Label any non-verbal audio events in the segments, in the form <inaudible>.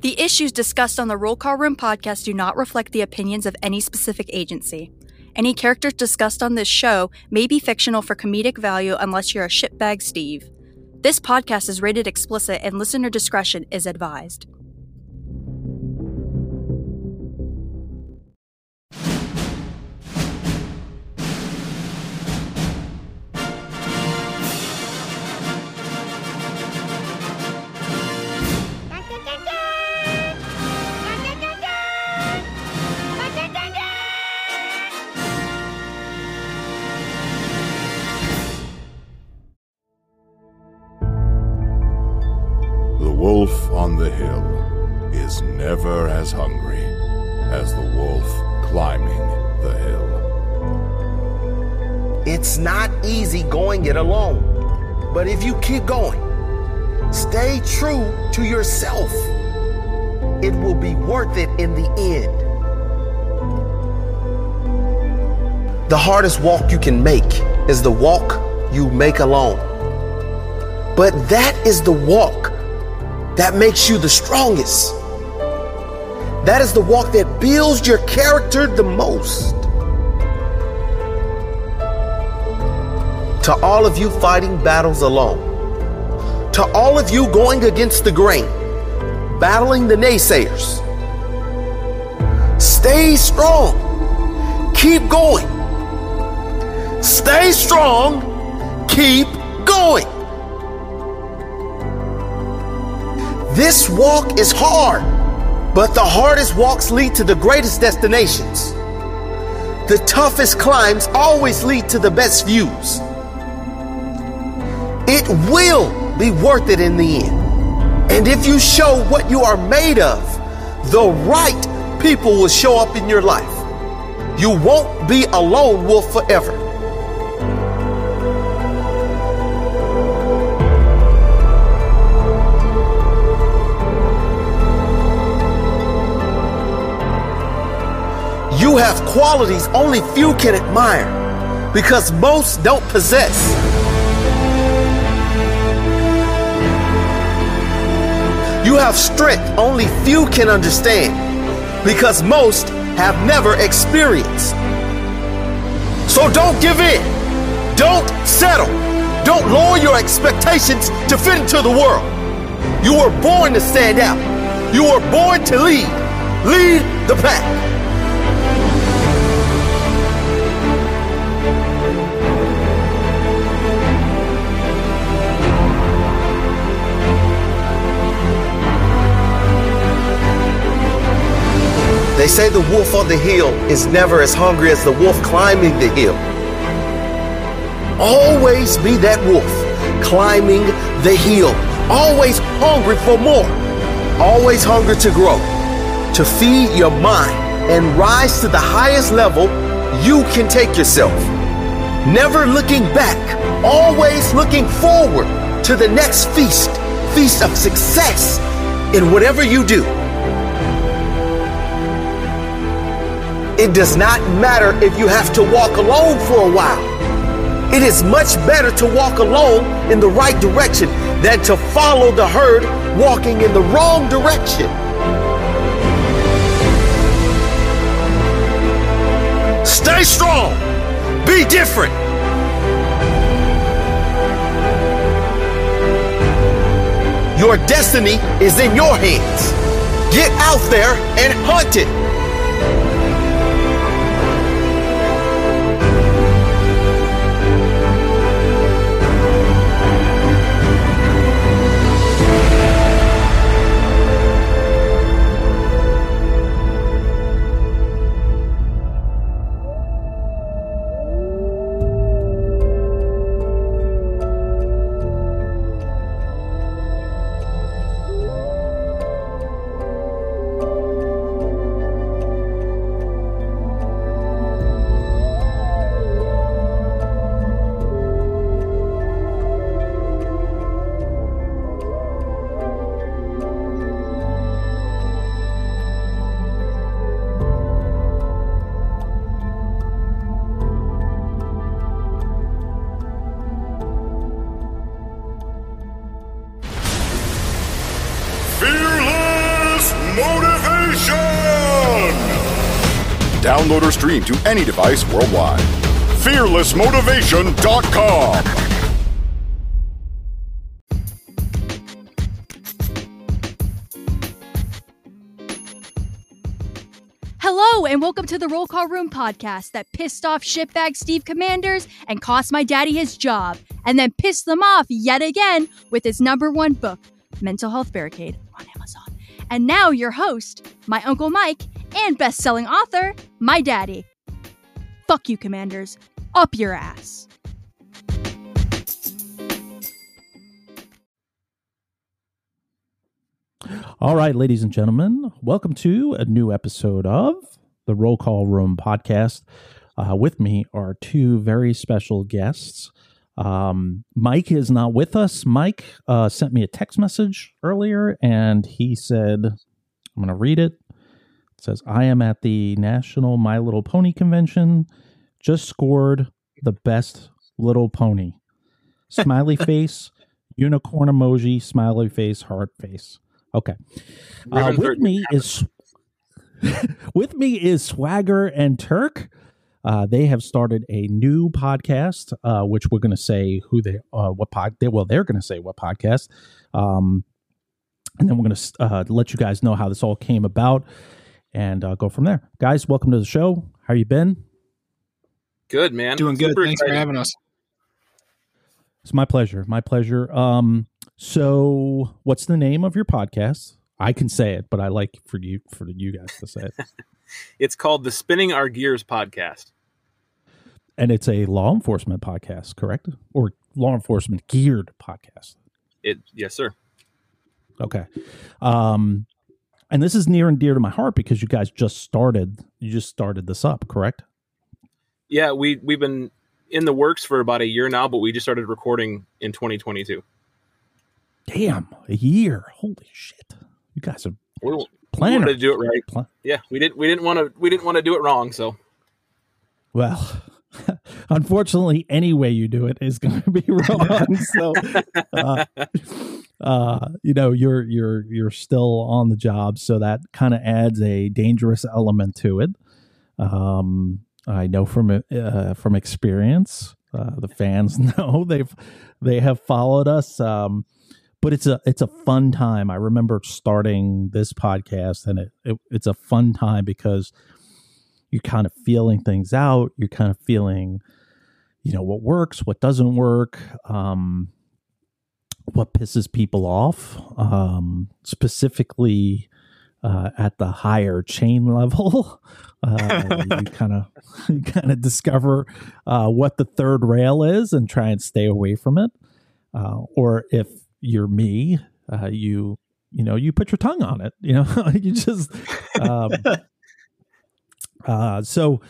The issues discussed on the Roll Call Room podcast do not reflect the opinions of any specific agency. Any characters discussed on this show may be fictional for comedic value unless you're a shitbag Steve. This podcast is rated explicit and listener discretion is advised. It will be worth it in the end. The hardest walk you can make is the walk you make alone. But that is the walk that makes you the strongest. That is the walk that builds your character the most. To all of you fighting battles alone, to all of you going against the grain, battling the naysayers, stay strong. Keep going. Stay strong. Keep going. This walk is hard, but the hardest walks lead to the greatest destinations. The toughest climbs always lead to the best views. It will be worth it in the end. And if you show what you are made of, the right people will show up in your life. You won't be a lone wolf forever. You have qualities only few can admire because most don't possess. You have strength only few can understand because most have never experienced. So don't give in. Don't settle. Don't lower your expectations to fit into the world. You were born to stand out. You were born to lead. Lead the pack. They say the wolf on the hill is never as hungry as the wolf climbing the hill. Always be that wolf climbing the hill, always hungry for more, always hungry to grow, to feed your mind and rise to the highest level you can take yourself. Never looking back, always looking forward to the next feast, feast of success in whatever you do. It does not matter if you have to walk alone for a while. It is much better to walk alone in the right direction than to follow the herd walking in the wrong direction. Stay strong. Be different. Your destiny is in your hands. Get out there and hunt it. Stream to any device worldwide. FearlessMotivation.com. Hello, and welcome to the Roll Call Room podcast that pissed off shitbag Steve Commanders and cost my daddy his job, and then pissed them off yet again with his number one book, Mental Health Barricade, on Amazon. And now, your host, my Uncle Mike, and best selling author, my daddy. Fuck you, Commanders. Up your ass. All right, ladies and gentlemen, welcome to a new episode of the Roll Call Room podcast. Uh, with me are two very special guests. Um, Mike is not with us. Mike uh, sent me a text message earlier and he said, I'm going to read it. It says, I am at the National My Little Pony Convention. Just scored the best little pony. Smiley <laughs> face, unicorn emoji, smiley face, heart face. Okay. Uh, with me is <laughs> with me is Swagger and Turk. Uh, they have started a new podcast, uh, which we're going to say who they, uh, what pod, they, well, they're going to say what podcast, um, and then we're going to uh, let you guys know how this all came about, and uh, go from there. Guys, welcome to the show. How you been? Good man, doing good. Super Thanks excited. for having us. It's my pleasure. My pleasure. Um, so what's the name of your podcast? I can say it, but I like for you for you guys to say it. <laughs> It's called the Spinning Our Gears podcast. and it's a law enforcement podcast, correct? Or law enforcement geared podcast. It yes, sir. Okay. Um and this is near and dear to my heart because you guys just started you just started this up, correct? Yeah, we we've been in the works for about a year now, but we just started recording in 2022. Damn, a year. Holy shit. You guys are We we wanted planning to do it right. Yeah, we didn't we didn't want to we didn't want to do it wrong. So Well, <laughs> unfortunately, any way you do it is going to be <laughs> wrong. so, uh, <laughs> uh, you know, you're you're you're still on the job, so that kind of adds a dangerous element to it. Um, I know from uh, from experience, uh, the fans <laughs> know they've they have followed us. Um, but it's a it's a fun time. I remember starting this podcast, and it, it it's a fun time because you're kind of feeling things out. You're kind of feeling, you know, what works, what doesn't work, um, what pisses people off, um, specifically uh, at the higher chain level. <laughs> Uh, you kind of <laughs> you kind of discover uh, what the third rail is and try and stay away from it. Uh, or if you're me, uh, you you know you put your tongue on it. You know <laughs> you just. Um, uh, so,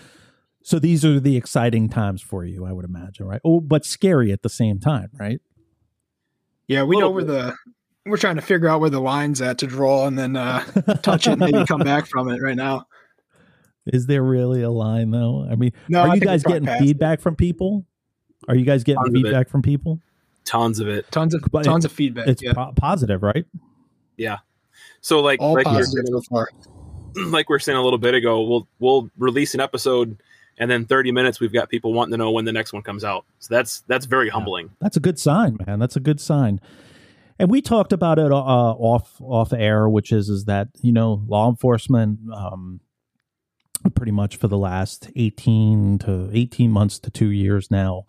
so these are the exciting times for you, I would imagine, right? Oh, but scary at the same time, right? Yeah, we know Little where the we're trying to figure out where the line's at to draw and then uh, <laughs> touch it and maybe come back from it right now. Is there really a line though? I mean, No, I are you guys getting past it. feedback from people? Are you guys getting Tons feedback from people? tons of it. Tons of But tons of feedback. It's yeah. po- positive, right? Yeah. So like all like we, were positive saying, so far. <clears throat> like we were saying a little bit ago, we'll we'll release an episode, and then 30 minutes we've got people wanting to know when the next one comes out. So that's that's very humbling. That's a good sign, man. That's a good sign. And we talked about it uh, off off air, which is is that you know law enforcement, um, pretty much for the last eighteen to eighteen months to two years now,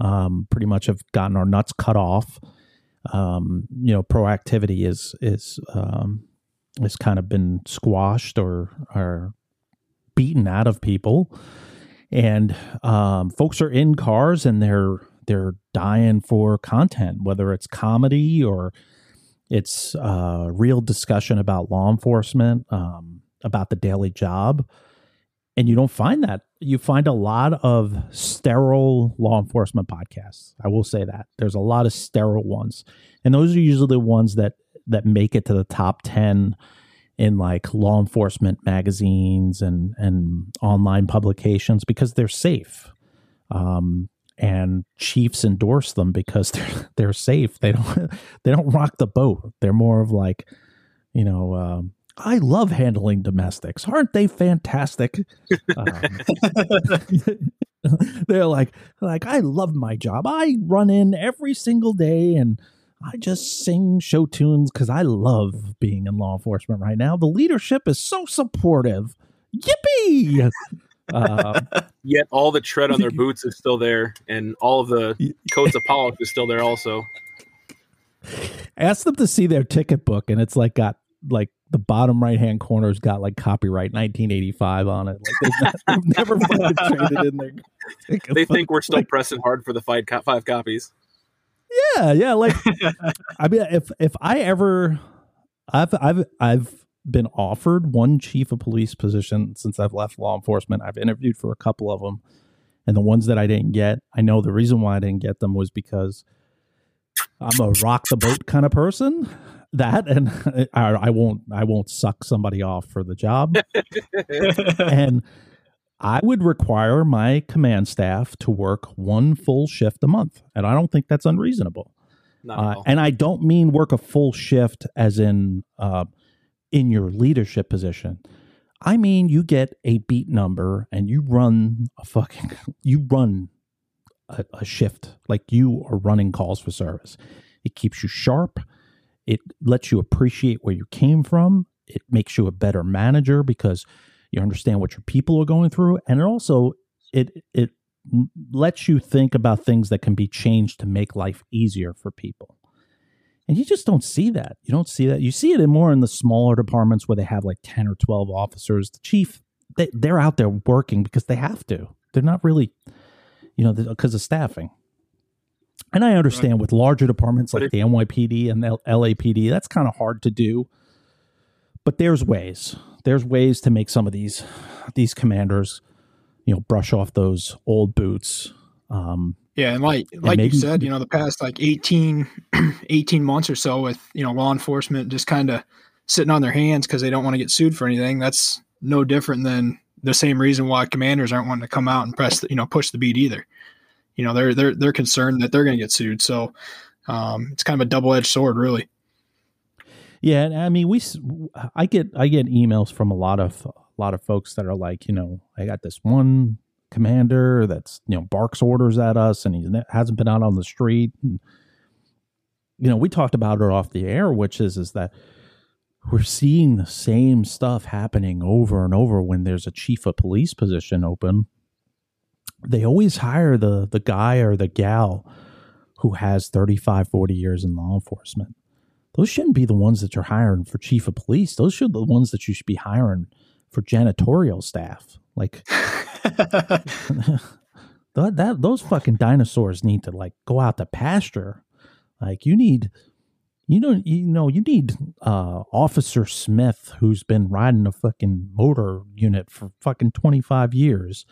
um, pretty much have gotten our nuts cut off. Um, you know, proactivity is is um, has kind of been squashed or or beaten out of people, and um, folks are in cars and they're they're dying for content, whether it's comedy or it's uh, real discussion about law enforcement, um, about the daily job. And you don't find that. You find a lot of sterile law enforcement podcasts. I will say that. There's a lot of sterile ones. And those are usually the ones that that make it to the top 10 in like law enforcement magazines and and online publications because they're safe. Um, and chiefs endorse them because <laughs> they're they're safe. They don't <laughs> they don't rock the boat. They're more of like, you know, um, I love handling domestics. Aren't they fantastic? Um, <laughs> they're like, like I love my job. I run in every single day and I just sing show tunes because I love being in law enforcement right now. The leadership is so supportive. Yippee! Uh, <laughs> Yet all the tread on their <laughs> boots is still there, and all of the coats of <laughs> polish is still there. Also, ask them to see their ticket book, and it's like got like the bottom right hand corner's got like copyright 1985 on it. Like they've, not, they've never fucking traded in their. they think we're still Like, pressing hard for the five, co- five copies. Yeah, yeah. Like, <laughs> I mean, if if I ever, I've I've I've been offered one chief of police position since I've left law enforcement. I've interviewed for a couple of them, and the ones that I didn't get, I know the reason why I didn't get them was because I'm a rock the boat kind of person. That and <laughs> I, I won't I won't suck somebody off for the job, <laughs> and I would require my command staff to work one full shift a month, and I don't think that's unreasonable. Uh, and I don't mean work a full shift as in uh, in your leadership position. I mean you get a beat number and you run a fucking <laughs> you run a, a shift like you are running calls for service. It keeps you sharp. It lets you appreciate where you came from. It makes you a better manager because you understand what your people are going through, and it also it it lets you think about things that can be changed to make life easier for people. And you just don't see that. You don't see that. You see it in more in the smaller departments where they have like 10 or 12 officers. The chief, they, they're out there working because they have to. They're not really, you know, because of staffing. And I understand with larger departments like the NYPD and the LAPD, that's kind of hard to do. But there's ways. There's ways to make some of these these commanders, you know, brush off those old boots. Um, Yeah, and like like maybe- you said, you know, the past like 18, <clears throat> 18 months or so with, you know, law enforcement just kind of sitting on their hands because they don't want to get sued for anything. That's no different than the same reason why commanders aren't wanting to come out and press, the, you know, push the beat either. You know, they're they're they're concerned that they're going to get sued. So um, it's kind of a double edged sword, really. Yeah, I mean, we I get I get emails from a lot of a lot of folks that are like, you know, I got this one commander that's you know barks orders at us, and he hasn't been out on the street. And, you know, we talked about it off the air, which is is that we're seeing the same stuff happening over and over when there's a chief of police position open. They always hire the the guy or the gal who has 35 40 years in law enforcement those shouldn't be the ones that you're hiring for chief of police. Those should be the ones that you should be hiring for janitorial staff. Like <laughs> that, that those fucking dinosaurs need to like go out to pasture. Like you need you know you know you need uh officer Smith who's been riding a fucking motor unit for fucking 25 years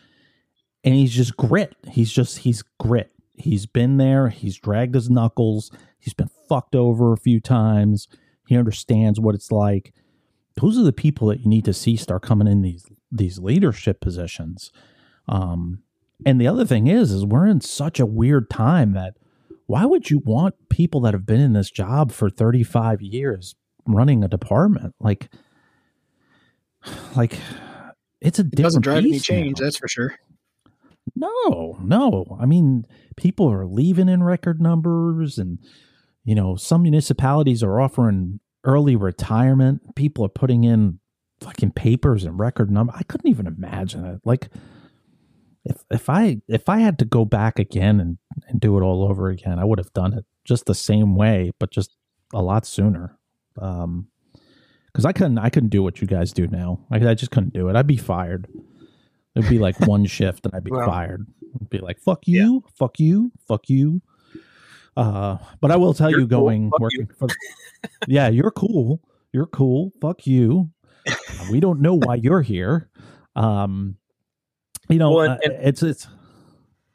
and he's just grit. He's just he's grit. He's been there, he's dragged his knuckles, he's been fucked over a few times. He understands what it's like. Those are the people that you need to see start coming in these these leadership positions. Um, and the other thing is, is we're in such a weird time that why would you want people that have been in this job for 35 years running a department? Like, <sighs> like it's a It doesn't drive any beast now. change, that's for sure. No, no. I mean, people are leaving in record numbers, and you know, some municipalities are offering early retirement. People are putting in fucking papers and record number. I couldn't even imagine it. Like, if if I if I had to go back again and and do it all over again, I would have done it just the same way, but just a lot sooner. Um, because I couldn't I couldn't do what you guys do now. I, I just couldn't do it. I'd be fired. It'd be like one <laughs> shift and I'd be Well, fired. It'd be like fuck you, fuck you, fuck you. Uh, but I will tell You're you, going fuck working for, <laughs> yeah, you're cool, you're cool. Fuck you. we don't know why you're here. Um, you know, Well, and- uh, it's it's.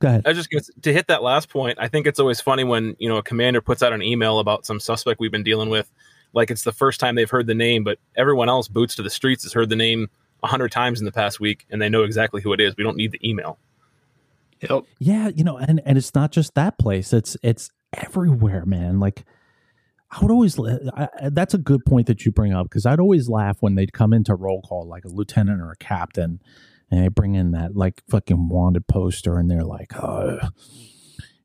Go ahead. I just to hit that last point. I think it's always funny when you know a commander puts out an email about some suspect we've been dealing with, like it's the first time they've heard the name, but everyone else boots to the streets has heard the name a hundred times in the past week, and they know exactly who it is. We don't need the email. Yep. Yeah, you know, and and it's not just that place. It's it's everywhere, man. Like I would always. I, that's a good point that you bring up because I'd always laugh when they'd come into roll call like a lieutenant or a captain, and they bring in that like fucking wanted poster, and they're like, "Oh,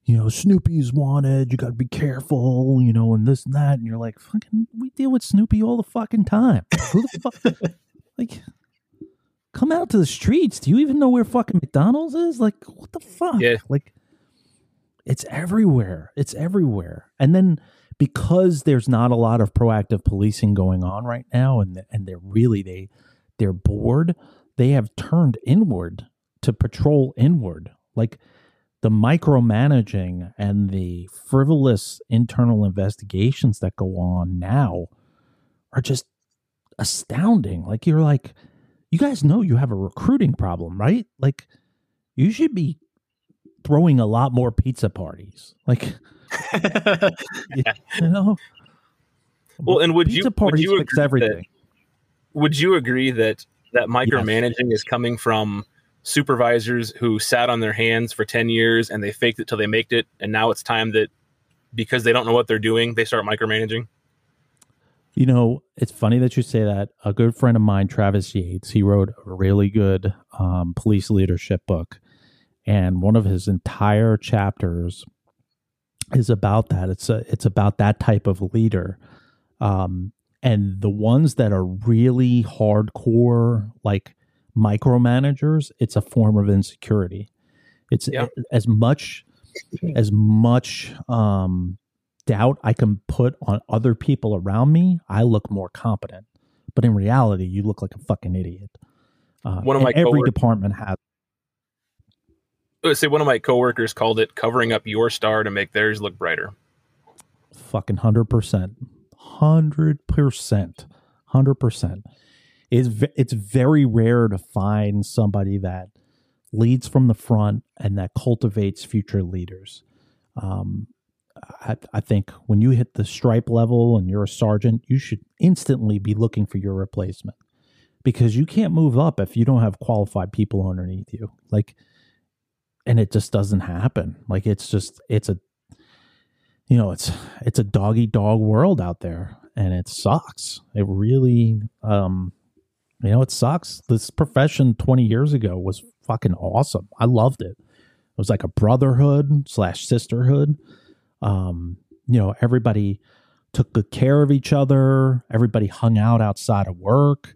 you know, Snoopy's wanted. You got to be careful, you know, and this and that." And you're like, "Fucking, we deal with Snoopy all the fucking time. Who the fuck, <laughs> like." Come out to the streets. Do you even know where fucking McDonald's is? Like, what the fuck? Yeah. Like, it's everywhere. It's everywhere. And then because there's not a lot of proactive policing going on right now and and they're really they they're bored, they have turned inward to patrol inward. Like the micromanaging and the frivolous internal investigations that go on now are just astounding. Like you're like you guys know you have a recruiting problem, right? Like you should be throwing a lot more pizza parties. Like yeah. <laughs> <laughs> you know. Well, and would pizza you would parties you fix agree that- everything? would you agree that that micromanaging is coming from supervisors who sat on their hands for 10 years and they faked it till they maked it and now it's time that because they don't know what they're doing they start micromanaging You know, it's funny that you say that. A good friend of mine, Travis Yates, he wrote a really good um, police leadership book, and one of his entire chapters is about that. It's a, it's about that type of leader, um, and the ones that are really hardcore, like micromanagers. It's a form of insecurity. It's Yeah. as much as much um, doubt I can put on other people around me, I look more competent. But in reality, you look like a fucking idiot. Uh, One of my every coworkers- department has. let's say one of my coworkers called it covering up your star to make theirs look brighter fucking hundred percent, hundred percent, hundred percent. It's it's very rare to find somebody that leads from the front and that cultivates future leaders. Um, I, I think when you hit the stripe level and you're a sergeant, you should instantly be looking for your replacement because you can't move up if you don't have qualified people underneath you. Like, and it just doesn't happen. Like, it's just it's a you know it's it's a doggy dog world out there and it sucks. It really um you know it sucks. This profession 20 years ago was fucking awesome. I loved it. It was like a brotherhood slash sisterhood um you know everybody took good care of each other everybody hung out outside of work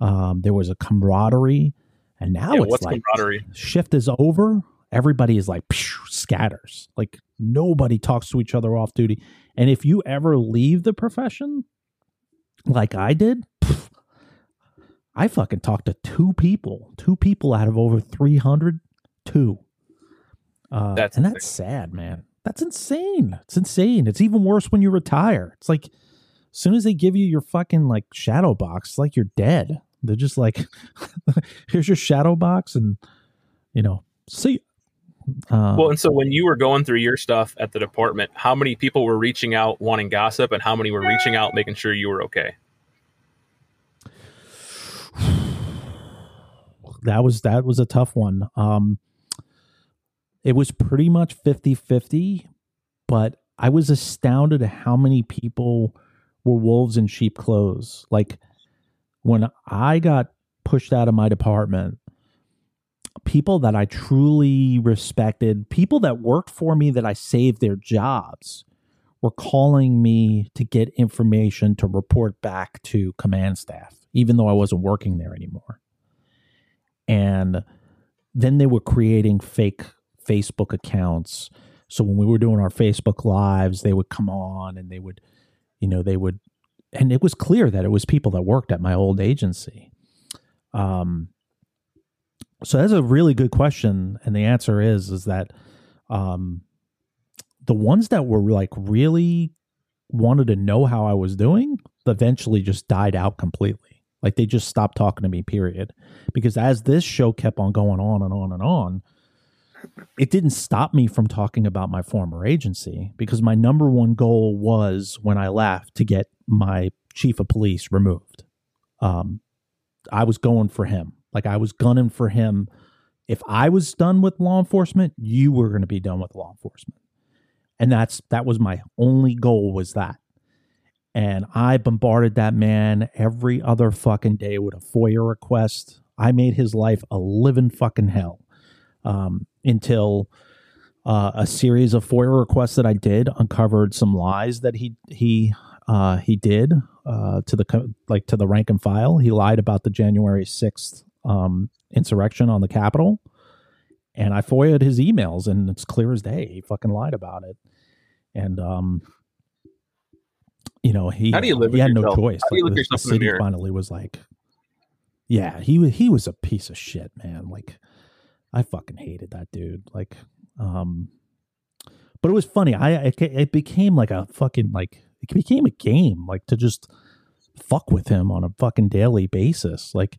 um there was a camaraderie and now yeah, it's like camaraderie shift is over, everybody is like scatters. Like nobody talks to each other off duty. And if you ever leave the profession, like I did, pff, I fucking talked to two people, two people out of over 300, two. Uh, That's and that's sad, man. That's insane. It's insane. It's even worse when you retire. It's like as soon as they give you your fucking like shadow box, it's like you're dead. They're just like, <laughs> here's your shadow box, and you know, see. Uh, well and so when you were going through your stuff at the department how many people were reaching out wanting gossip and how many were reaching out making sure you were okay <sighs> that was that was a tough one. Um, it was pretty much 50-50, but I was astounded at how many people were wolves in sheep clothes. Like when I got pushed out of my department, people that I truly respected, people that worked for me that I saved their jobs, were calling me to get information to report back to command staff, even though I wasn't working there anymore. And then they were creating fake Facebook accounts. So when we were doing our Facebook lives, they would come on and they would, you know, they would, and it was clear that it was people that worked at my old agency. Um, so that's a really good question, and the answer is is that um, the ones that were like really wanted to know how I was doing eventually just died out completely. Like they just stopped talking to me. Period. Because as this show kept on going on and on and on, it didn't stop me from talking about my former agency because my number one goal was when I left to get my chief of police removed. Um, I was going for him. Like I was gunning for him. If I was done with law enforcement, you were going to be done with law enforcement. And that's that was my only goal was that. And I bombarded that man every other fucking day with a FOIA request. I made his life a living fucking hell um, until uh, a series of FOIA requests that I did uncovered some lies that he he uh, he did uh, to the like to the rank and file. He lied about the January sixth um, insurrection on the Capitol, and I FOIA'd his emails, and it's clear as day. He fucking lied about it, and um, you know he How do you live he had no choice. How do you Like, look the- yourself the in the city mirror? finally was like, yeah, he was he was a piece of shit, man. Like I fucking hated that dude. Like, um, but it was funny. I it, it became like a fucking like it became a game, like to just fuck with him on a fucking daily basis. Like,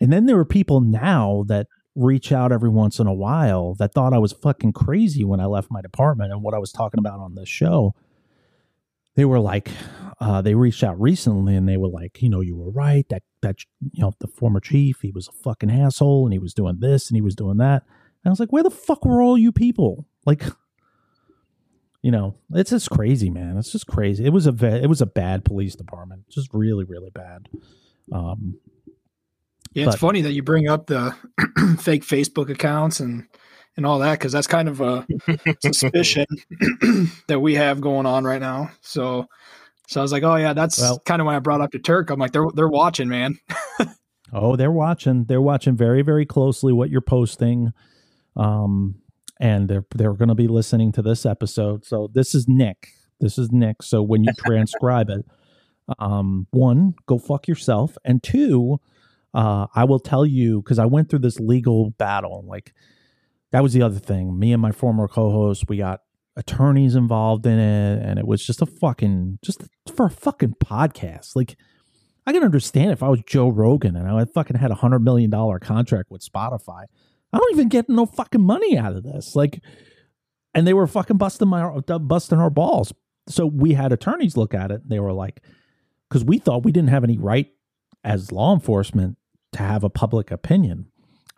and then there were people now that reach out every once in a while that thought I was fucking crazy when I left my department and what I was talking about on this show. They were like, uh, they reached out recently and they were like, you know, you were right. That that you know, the former chief, he was a fucking asshole and he was doing this and he was doing that. And I was like, where the fuck were all you people? Like, <laughs> you know, it's just crazy, man. It's just crazy. It was a ve- it was a bad police department, just really, really bad. Um, Yeah, it's But- funny that you bring up the <clears throat> fake Facebook accounts and and all that because that's kind of a <laughs> suspicion <clears throat> that we have going on right now. So, so I was like, oh yeah, that's Well- kind of when I brought up to Turk. I'm like, they're they're watching, man. <laughs> Oh, they're watching. They're watching very, very closely what you're posting. Um, and they're they're going to be listening to this episode. So this is Nick. This is Nick. So when you <laughs> transcribe it, um, one, go fuck yourself, and two, uh, I will tell you because I went through this legal battle. Like that was the other thing. Me and my former co-host, we got attorneys involved in it, and it was just a fucking just for a fucking podcast. Like I can understand if I was Joe Rogan and I fucking had a hundred million dollar contract with Spotify. I don't even get no fucking money out of this. Like, and they were fucking busting my busting our balls. So we had attorneys look at it. And they were like, because we thought we didn't have any right as law enforcement to have a public opinion,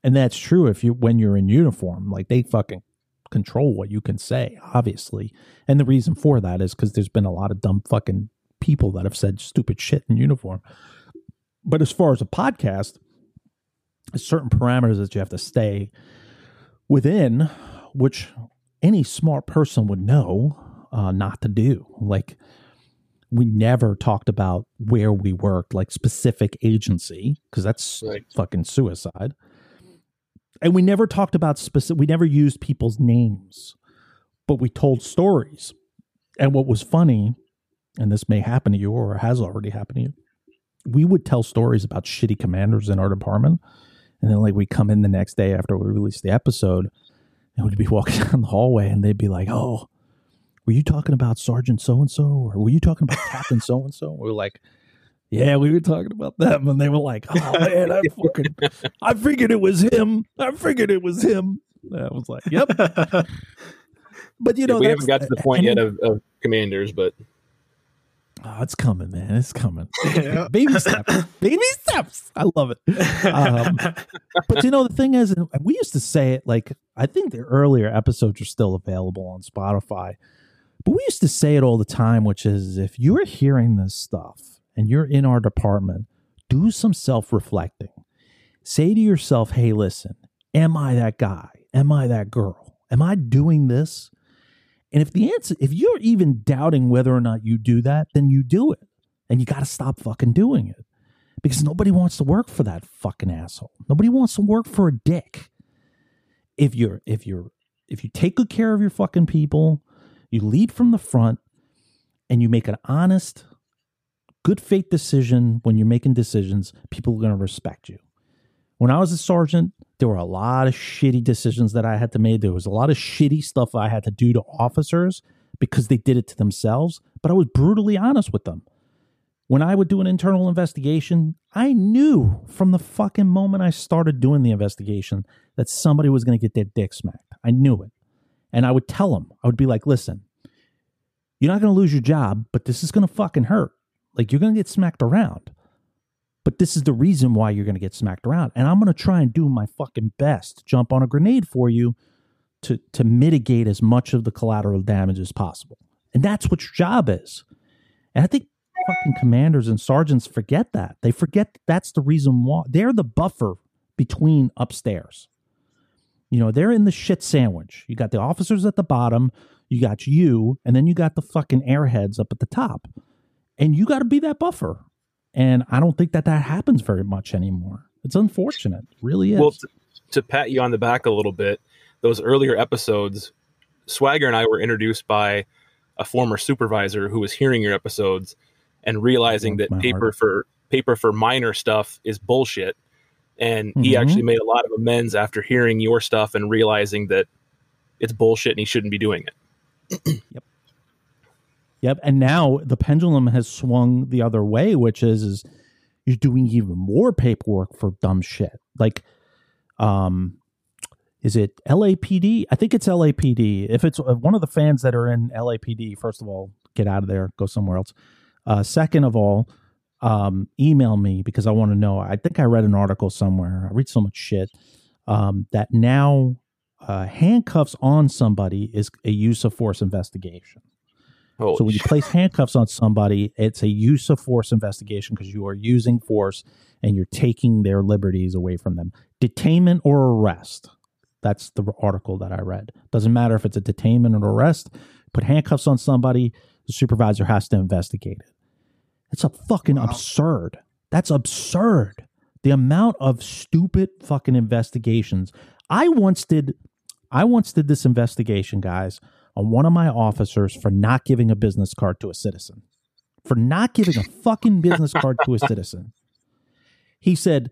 and that's true if you when you're in uniform. Like they fucking control what you can say, obviously. And the reason for that is because there's been a lot of dumb fucking people that have said stupid shit in uniform. But as far as a podcast, there's certain parameters that you have to stay within, which any smart person would know uh, not to do. Like, we never talked about where we worked, like specific agency, because that's Right. fucking suicide. And we never talked about specific, we never used people's names, but we told stories. And what was funny and this may happen to you or has already happened to you. We would tell stories about shitty commanders in our department. And then like we come in the next day after we release the episode and we'd be <laughs> walking down the hallway and they'd be like, Oh, were you talking about Sergeant so and so? Or were you talking about Captain so and so? We were like, Yeah, we were talking about them. And they were like, Oh <laughs> man, I fucking I figured it was him. I figured it was him. I was like, Yep. <laughs> But you know, we haven't got to the point yet of, of commanders, but Oh, it's coming, man. It's coming. <laughs> Yeah. Baby steps. Baby steps. I love it. Um, but you know, the thing is, and we used to say it like, I think the earlier episodes are still available on Spotify, but we used to say it all the time, which is if you're hearing this stuff and you're in our department, do some self reflecting. Say to yourself, hey, listen, am I that guy? Am I that girl? Am I doing this? And if the answer, if you're even doubting whether or not you do that, then you do it. And you got to stop fucking doing it because nobody wants to work for that fucking asshole. Nobody wants to work for a dick. If you're, if you're, if you take good care of your fucking people, you lead from the front and you make an honest, good faith decision when you're making decisions, people are going to respect you. When I was a sergeant, there were a lot of shitty decisions that I had to make. There was a lot of shitty stuff I had to do to officers because they did it to themselves, but I was brutally honest with them. When I would do an internal investigation, I knew from the fucking moment I started doing the investigation that somebody was going to get their dick smacked. I knew it. And I would tell them, I would be like, listen, you're not going to lose your job, but this is going to fucking hurt. Like, you're going to get smacked around. But this is the reason why you're going to get smacked around. And I'm going to try and do my fucking best to jump on a grenade for you to, to mitigate as much of the collateral damage as possible. And that's what your job is. And I think fucking commanders and sergeants forget that. They forget that's the reason why they're the buffer between upstairs. You know, they're in the shit sandwich. You got the officers at the bottom, you got you, and then you got the fucking airheads up at the top. And you got to be that buffer. And I don't think that that happens very much anymore. It's unfortunate. It really is. Well, to, to pat you on the back a little bit, those earlier episodes, Swagger and I were introduced by a former supervisor who was hearing your episodes and realizing that paper heart. for paper for minor stuff is bullshit. And he Mhm. actually made a lot of amends after hearing your stuff and realizing that it's bullshit and he shouldn't be doing it. Yep. And now the pendulum has swung the other way, which is is you're doing even more paperwork for dumb shit. Like, um, is it LAPD? I think it's LAPD. If it's one of the fans that are in LAPD, first of all, get out of there, go somewhere else. Uh, second of all, um, email me because I want to know. I think I read an article somewhere. I read so much shit um, that now uh, handcuffs on somebody is a use of force investigation. Holy So when you place handcuffs on somebody, it's a use of force investigation because you are using force and you're taking their liberties away from them. Detainment or arrest. That's the article that I read. Doesn't matter if it's a detainment or arrest. Put handcuffs on somebody, the supervisor has to investigate it. It's a fucking Wow. absurd. That's absurd. The amount of stupid fucking investigations. I once did I once did this investigation, guys, on one of my officers for not giving a business card to a citizen. For not giving a fucking business card to a <laughs> citizen. He said,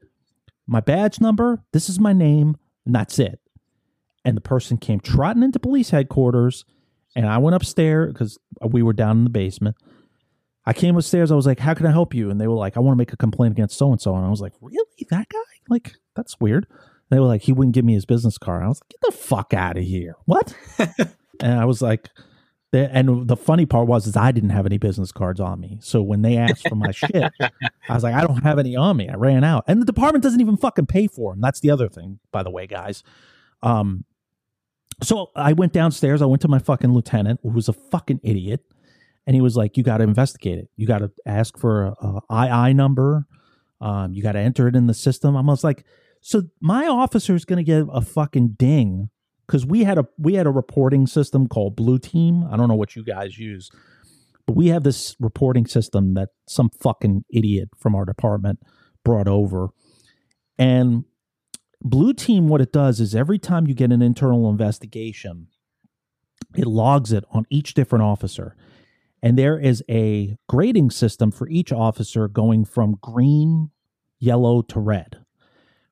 My badge number, this is my name, and that's it. And the person came trotting into police headquarters, and I went upstairs because we were down in the basement. I came upstairs. I was like, "How can I help you?" And they were like, "I want to make a complaint against so and so." And I was like, "Really? That guy? Like, that's weird." And they were like, "He wouldn't give me his business card." I was like, "Get the fuck out of here!" What? <laughs> and I was like, and the funny part was is I didn't have any business cards on me. So when they asked for my shit, I was like, I don't have any on me. I ran out, and the department doesn't even fucking pay for them. That's the other thing, by the way, guys. Um, so I went downstairs. I went to my fucking lieutenant, who was a fucking idiot, and he was like, "You got to investigate it. You got to ask for a, a II number. Um, you got to enter it in the system." I was like, "So my officer is going to get a fucking ding because we had a we had a reporting system called Blue Team. I don't know what you guys use, but we have this reporting system that some fucking idiot from our department brought over, and." Blue Team, what it does is every time you get an internal investigation, it logs it on each different officer. And there is a grading system for each officer going from green, yellow to red.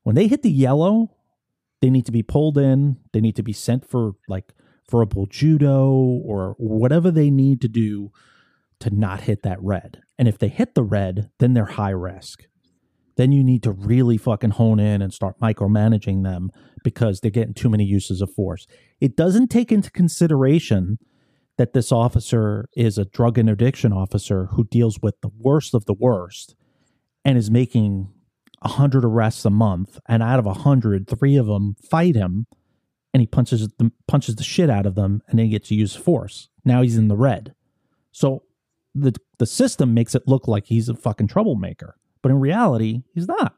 When they hit the yellow, they need to be pulled in. They need to be sent for like verbal judo or whatever they need to do to not hit that red. And if they hit the red, then they're high risk then you need to really fucking hone in and start micromanaging them because they're getting too many uses of force. It doesn't take into consideration that this officer is a drug interdiction officer who deals with the worst of the worst and is making 100 arrests a month and out of 100 three of them fight him and he punches the, punches the shit out of them and then he gets to use force now he's in the red so the the system makes it look like he's a fucking troublemaker but in reality, he's not.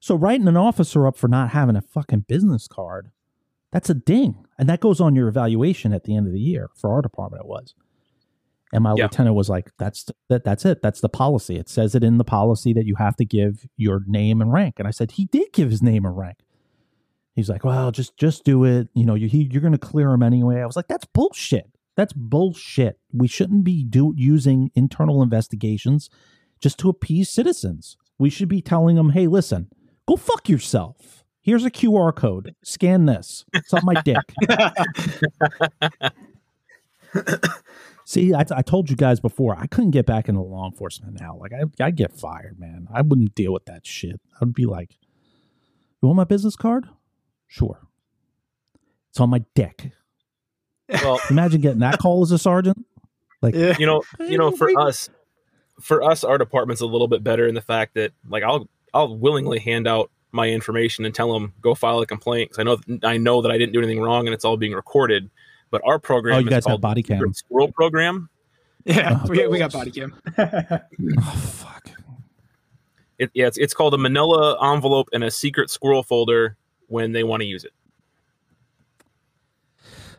So writing an officer up for not having a fucking business card, that's a ding. And that goes on your evaluation at the end of the year. For our department, it was. And my Yeah. lieutenant was like, "That's that. That's it. That's the policy. It says it in the policy that you have to give your name and rank." And I said, "He did give his name and rank." He's like, "Well, just just do it. You know, you, he, you're going to clear him anyway." I was like, "That's bullshit. That's bullshit. We shouldn't be do using internal investigations just to appease citizens. We should be telling them, hey, listen, go fuck yourself. Here's a QR code. Scan this. It's on my dick. <laughs> <laughs> <laughs> See, I, I told you guys before, I couldn't get back into law enforcement now. Like, I, I'd get fired, man. I wouldn't deal with that shit. I would be like, you want my business card? Sure. It's on my deck. Well, Imagine getting that call as a sergeant. Like, Yeah. you know, you know, for us, for us, our department's a little bit better in the fact that, like, I'll I'll willingly hand out my information and tell them go file a complaint because I know I know that I didn't do anything wrong and it's all being recorded. But our program Oh, you is guys have called body cam. Secret Squirrel program. Yeah, we, we got body cam. <laughs> oh fuck. It, yeah, it's, it's called a manila envelope and a secret squirrel folder when they want to use it.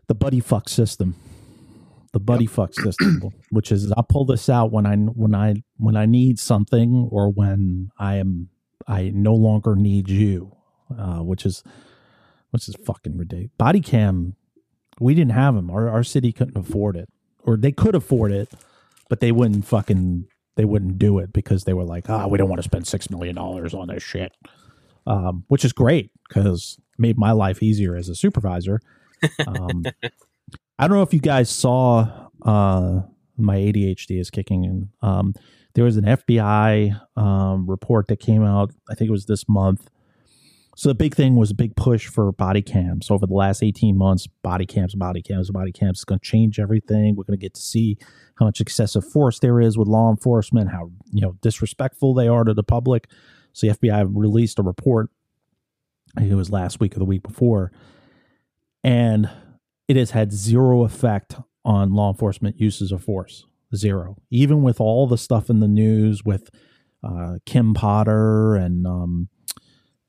The buddy fuck system. The buddy fuck system, <clears throat> which is I'll pull this out when I when I when I need something or when I am I no longer need you, uh, which is which is fucking ridiculous. Body cam, we didn't have them. Our our city couldn't afford it, or they could afford it, but they wouldn't fucking they wouldn't do it because they were like, ah, we don't want to spend six million dollars on this shit, um, which is great because made my life easier as a supervisor. Um, <laughs> I don't know if you guys saw uh, my ADHD is kicking in. Um, there was an FBI um, report that came out. I think it was this month. So the big thing was a big push for body cams over the last 18 months. Body cams, body cams, body cams. It's going to change everything. We're going to get to see how much excessive force there is with law enforcement, how you know disrespectful they are to the public. So the FBI released a report. It was last week or the week before, and it has had zero effect on law enforcement uses of force. Zero. Even with all the stuff in the news with uh, Kim Potter and um,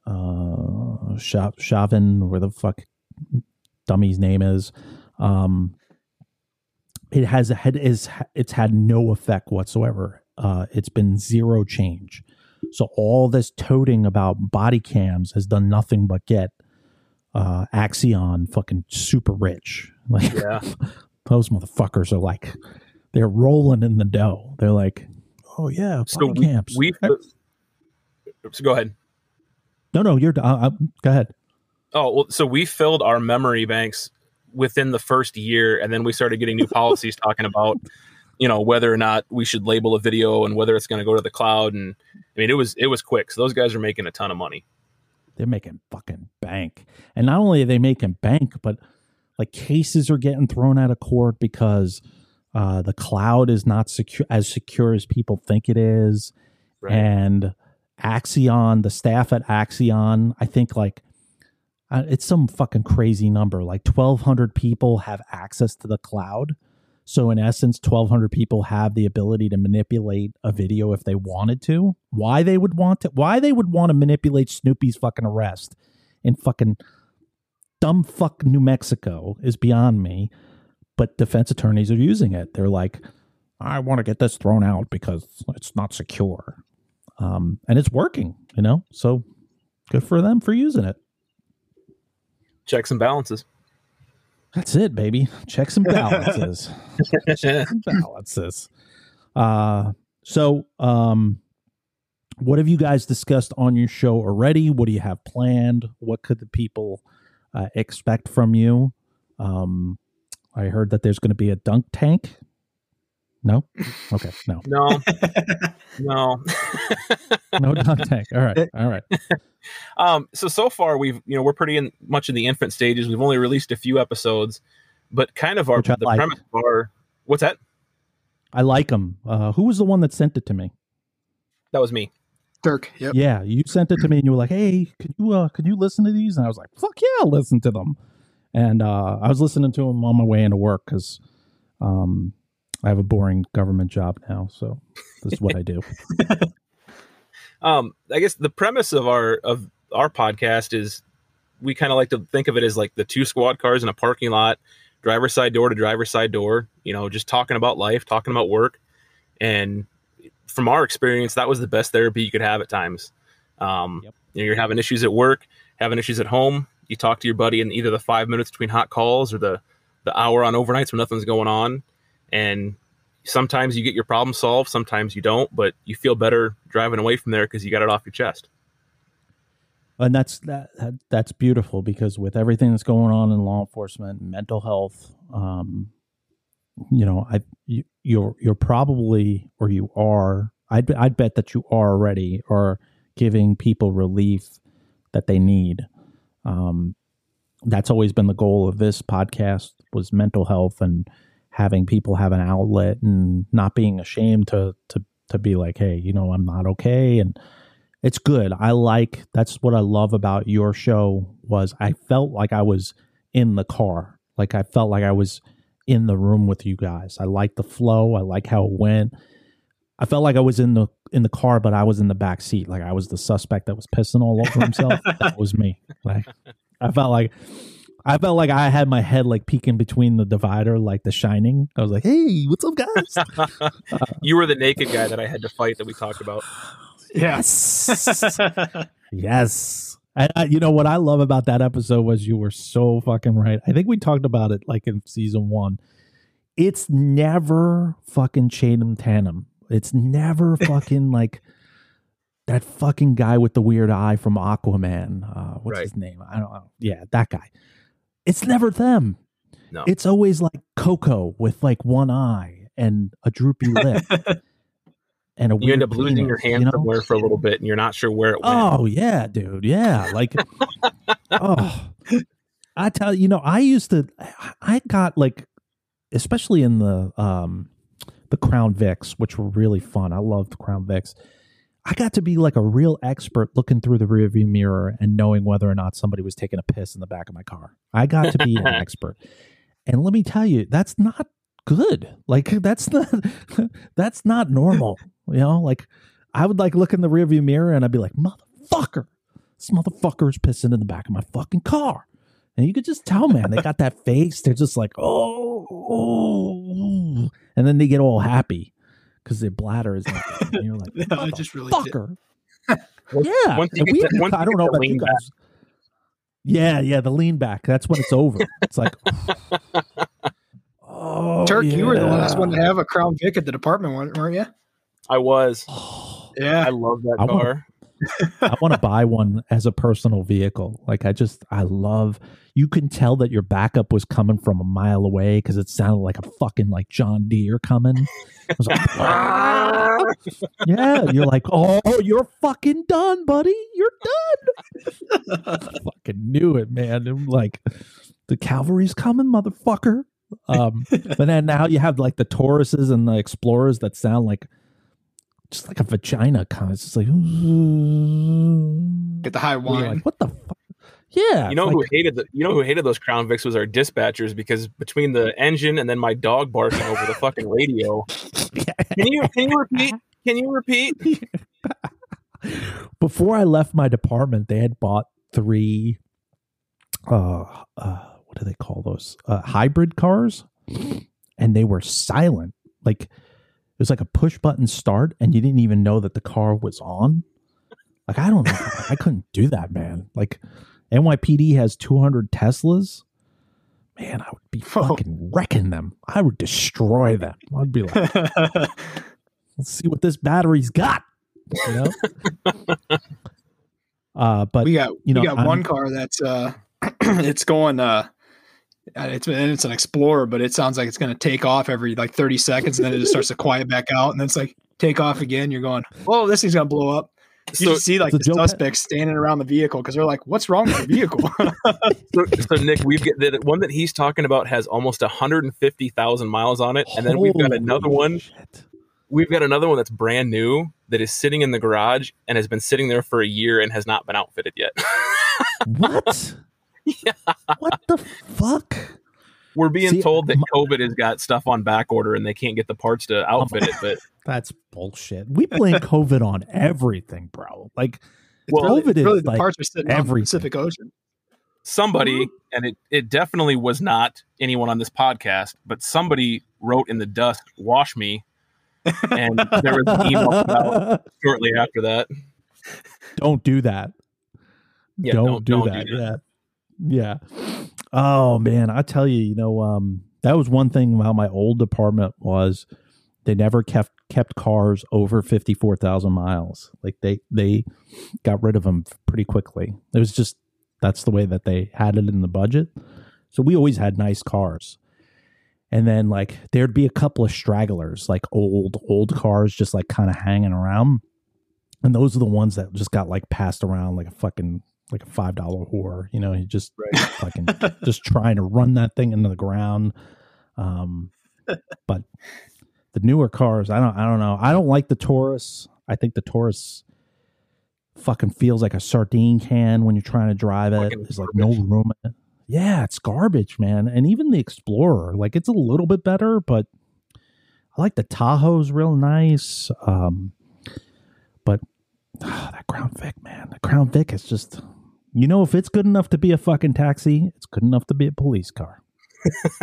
uh, Chauvin, where the fuck dummy's name is, um, it has a had is it's had no effect whatsoever. Uh, it's been zero change. So all this toting about body cams has done nothing but get uh, Axon fucking super rich. <laughs> Like, Yeah. <laughs> those motherfuckers are like, they're rolling in the dough. They're like, oh yeah, So body we, cams. we so go ahead. No, no, you're. Uh, uh, go ahead. Oh, well, so we filled our memory banks within the first year, and then we started getting new policies <laughs> talking about, you know, whether or not we should label a video and whether it's going to go to the cloud. And I mean, it was it was quick. So those guys are making a ton of money. They're making fucking bank, and not only are they making bank, but like cases are getting thrown out of court because uh, the cloud is not secure as secure as people think it is. and Axon, the staff at Axon, I think like uh, it's some fucking crazy number. Like 1,200 people have access to the cloud. So in essence, 1,200 people have the ability to manipulate a video if they wanted to. Why they would want to? Why they would want to manipulate Snoopy's fucking arrest in fucking dumb fuck New Mexico is beyond me. But defense attorneys are using it. They're like, I want to get this thrown out because it's not secure um, and it's working, you know. So good for them for using it. Checks and balances. That's it, baby. Checks and <laughs> balances. Checks and <laughs> balances. Uh, so, um, what have you guys discussed on your show already? What do you have planned? What could the people uh, expect from you? Um, I heard that there's going to be a dunk tank. No. Okay. No. No, <laughs> no. No dunk tank. All right. All right. <laughs> um, so so far we've you know we're pretty in, much in the infant stages. We've only released a few episodes, but kind of our Which the like. premise of our what's that? I like them. Uh, who was the one that sent it to me? That was me. Dirk. Yep. Yeah, you sent it to me and you were like, "Hey, could you uh could you listen to these?" And I was like, "Fuck yeah, I'll listen to them." And uh I was listening to them on my way into work cuz um I have a boring government job now, so this is what I do. <laughs> Um, I guess the premise of our of our podcast is we kind of like to think of it as like the two squad cars in a parking lot, driver side door to driver side door. You know, just talking about life, talking about work, and from our experience, that was the best therapy you could have at times. Um, Yep. you know, you're having issues at work, having issues at home. You talk to your buddy in either the five minutes between hot calls or the the hour on overnights when nothing's going on, and sometimes you get your problem solved, sometimes you don't, but you feel better driving away from there because you got it off your chest. And that's that, that that's beautiful because with everything that's going on in law enforcement, mental health, um, you know, I you, you're you're probably or you are. I'd I'd bet that you are already are giving people relief that they need. Um, that's always been the goal of this podcast was mental health and having people have an outlet and not being ashamed to to to be like, hey, you know, I'm not okay and it's good. I like that's what I love about your show was I felt like I was in the car. Like I felt like I was in the room with you guys. I like the flow. I like how it went. I felt like I was in the in the car, but I was in the back seat. Like I was the suspect that was pissing all over himself. that was me. Like I felt like I felt like I had my head like peeking between the divider, like The Shining. I was like, "Hey, what's up, guys?" <laughs> you were the naked guy that I had to fight that we talked about. <sighs> Yes, <laughs> yes. And I, you know what I love about that episode was you were so fucking right. I think we talked about it like in season one. It's never fucking Channing Tatum. It's never <laughs> fucking like that fucking guy with the weird eye from Aquaman. Uh, what's Right. his name? I don't know. Yeah, that guy. It's never them. No. It's always like Coco with like one eye and a droopy <laughs> lip. And a You end up losing your hand you know? somewhere for a little bit, and you're not sure where it went. Oh yeah, dude. Yeah, like <laughs> oh, I tell you, you know, I used to. I got like, especially in the um, the Crown Vics, which were really fun. I loved Crown Vics. I got to be like a real expert looking through the rearview mirror and knowing whether or not somebody was taking a piss in the back of my car. I got to be an <laughs> expert. And let me tell you, that's not good. Like that's not <laughs> that's not normal. You know, like I would like look in the rearview mirror and I'd be like, motherfucker, this motherfucker is pissing in the back of my fucking car. And you could just tell, man, they got that <laughs> face. They're just like, oh, oh. and then they get all happy because their bladder is empty. And you're like, <laughs> No, I just really did. fucker. <laughs> yeah. Once you And get the- once I don't know about you lean back. guys. Yeah, yeah, the lean back. That's when it's over. <laughs> It's like, oh, Turk, you were the last one to have a Crown Vic at the department, weren't weren't you? I was. <sighs> Oh, I love that I wanna- car. I want to buy one as a personal vehicle. Like I just, I love. You can tell that your backup was coming from a mile away because it sounded like a fucking like John Deere coming. Like, <laughs> yeah, you're like, oh, you're fucking done, buddy. You're done. I <laughs> fucking knew it, man. I'm like, the cavalry's coming, motherfucker. Um, but then now you have like the Tauruses and the Explorers that sound like just like a vagina kind of. It's just like, Get the high you're wine. like, what the fuck? Yeah, You know like, who hated the you know who hated those Crown Vics was our dispatchers because between the engine and then my dog barking over the fucking radio. <laughs> Can you can you repeat? Can you repeat? <laughs> before I left my department, they had bought three. Uh, uh, what do they call those? Uh, hybrid cars, and they were silent. Like it was like a push button start, and you didn't even know that the car was on. Like I don't know, <laughs> I couldn't do that, man. Like NYPD has 200 Teslas. Man, I would be <laughs> fucking wrecking them. I would destroy them. I'd be like, <laughs> let's see what this battery's got. You know. uh, but we got you know, we got I'm- one car that's uh <clears throat> it's going uh it's and it's an explorer but it sounds like it's going to take off every like 30 seconds and then it just starts to quiet back out and then it's like take off again you're going oh this thing's going to blow up you So, see like so the Joe Pe- suspects standing around the vehicle because they're like what's wrong with the vehicle <laughs> so, so Nick, we've got the one that he's talking about has almost 150,000 miles on it, and then we've got holy another one. shit. We've got another one that's brand new that is sitting in the garage and has been sitting there for a year and has not been outfitted yet. <laughs> What? What the fuck? We're being See, told that my- COVID has got stuff on back order and they can't get the parts to outfit it, but <laughs> That's bullshit. We blame COVID on everything, bro. Like, Well, really, COVID is really the like parts are sitting on the. Pacific Ocean somebody mm-hmm. and it, it definitely was not anyone on this podcast but somebody wrote in the dust wash me and there was an email <laughs> about shortly after that don't do that. Yeah, don't, don't- do, don't that. do Yeah. Yeah. Oh man, I tell you, you know, um, that was one thing about my old department was they never kept kept cars over fifty four thousand miles. Like they they got rid of them pretty quickly. It was just that's the way that they had it in the budget. So we always had nice cars. And then like there'd be a couple of stragglers, like old old cars, just like kind of hanging around. And those are the ones that just got like passed around like a fucking like a five dollar whore. You know, you just <laughs> fucking <laughs> just trying to run that thing into the ground. Um, but the newer cars, I don't, I don't know. I don't like the Taurus. I think the Taurus fucking feels like a sardine can when you're trying to drive it. There's like no room. In it. yeah, it's garbage, man. And even the Explorer, like it's a little bit better, but I like the Tahoe's real nice. Um, but ah, <sighs> that Crown Vic, man, the Crown Vic is just, you know, if it's good enough to be a fucking taxi, it's good enough to be a police car. <laughs>